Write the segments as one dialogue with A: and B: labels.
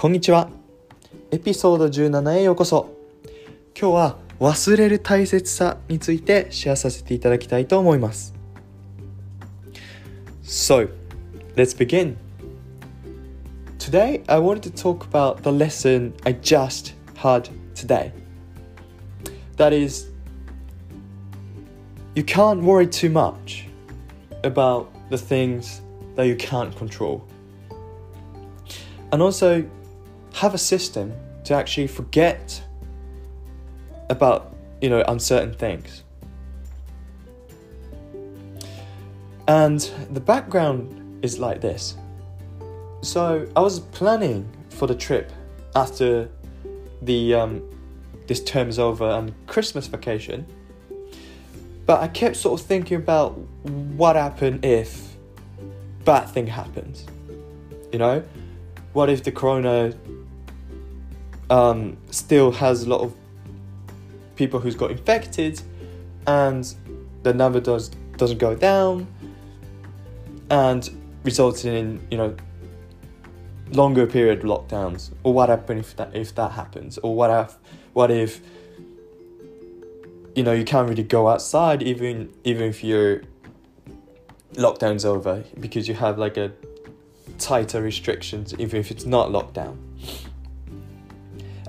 A: こんにちはエピソード17へようこそ今日は忘れる大切さについてシェアさせていただきたいと思います So, let's begin Today I wanted to talk about the lesson I just had today That is you can't worry too much about the things that you can't control. And also have a system to actually forget about, you know, uncertain things. And the background is like this. So I was planning for the trip after the um, this term is over and Christmas vacation. But I kept sort of thinking about what happened if bad thing happens. You know, what if the corona um, still has a lot of people who's got infected, and the number does doesn't go down, and resulting in you know longer period lockdowns, or what happens if that if that happens, or what if what if you know you can't really go outside even even if your lockdown's over because you have like a tighter restrictions even if it's not lockdown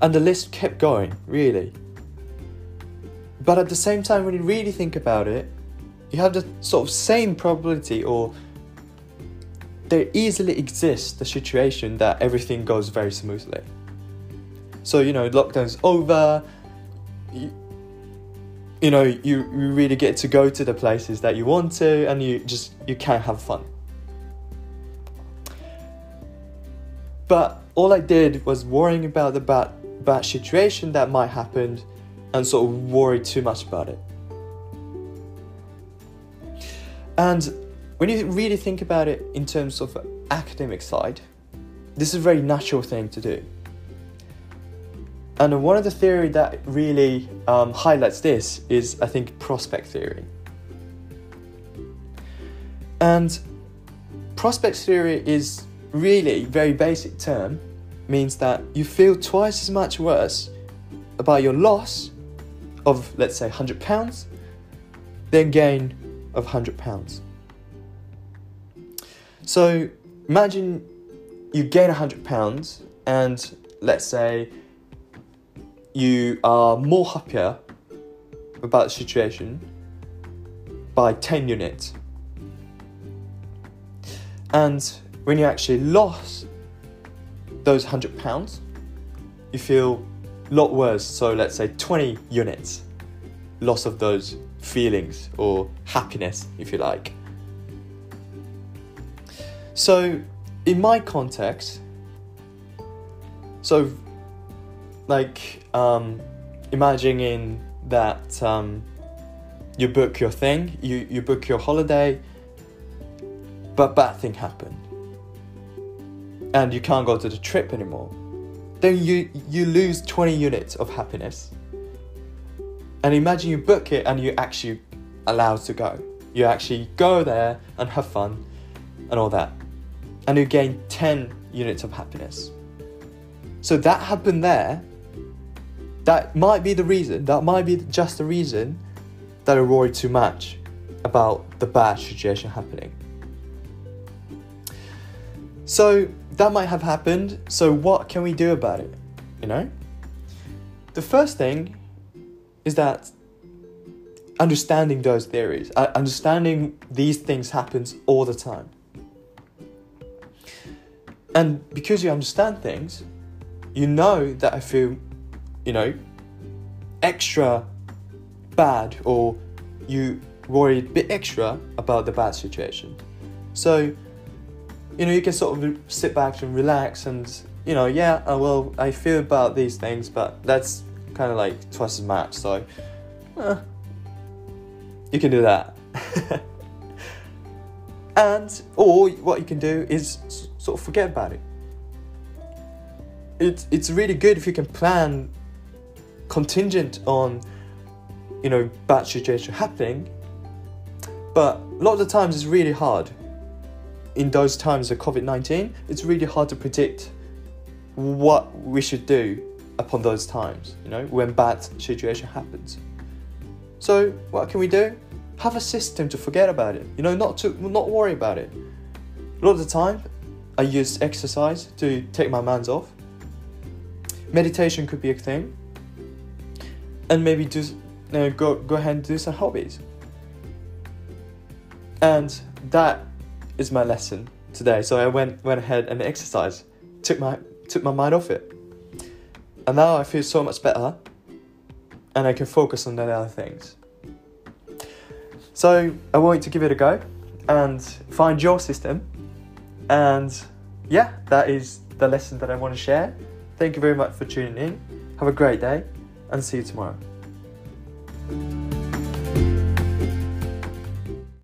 A: and the list kept going really. But at the same time when you really think about it you have the sort of same probability or there easily exists the situation that everything goes very smoothly. So you know lockdown's over. You, you know you, you really get to go to the places that you want to and you just you can have fun. But all i did was worrying about the bad bad situation that might happen and sort of worry too much about it and when you really think about it in terms of academic side this is a very natural thing to do and one of the theory that really um, highlights this is, I think, prospect theory. And prospect theory is really very basic term, means that you feel twice as much worse about your loss of, let's say, hundred pounds, than gain of hundred pounds. So imagine you gain hundred pounds, and let's say you are more happier about the situation by 10 units. And when you actually lost those 100 pounds, you feel a lot worse. So let's say 20 units loss of those feelings or happiness, if you like. So, in my context, so like um, imagining that um, you book your thing, you, you book your holiday, but bad thing happened, and you can't go to the trip anymore. Then you you lose twenty units of happiness. And imagine you book it and you're actually allowed to go. You actually go there and have fun and all that. And you gain 10 units of happiness. So that happened there that might be the reason, that might be just the reason that I worry too much about the bad situation happening. So that might have happened, so what can we do about it? You know? The first thing is that understanding those theories, uh, understanding these things happens all the time. And because you understand things, you know that I feel you know, extra bad or you worry a bit extra about the bad situation. So, you know, you can sort of sit back and relax and, you know, yeah, uh, well, I feel about these things, but that's kind of like twice as much, so uh, you can do that. and, or what you can do is sort of forget about it. It's, it's really good if you can plan contingent on you know bad situation happening but a lot of the times it's really hard in those times of covid-19 it's really hard to predict what we should do upon those times, you know, when bad situation happens. So what can we do? Have a system to forget about it. You know, not to not worry about it. A lot of the time, I use exercise to take my minds off. Meditation could be a thing, and maybe do you know, go go ahead and do some hobbies. And that is my lesson today. So I went went ahead and exercised, took my took my mind off it, and now I feel so much better, and I can focus on the other things. So I want you to give it a go and find your system. And yeah, that is the lesson that I want to share. Thank you very much for tuning in. Have a great day and see you tomorrow.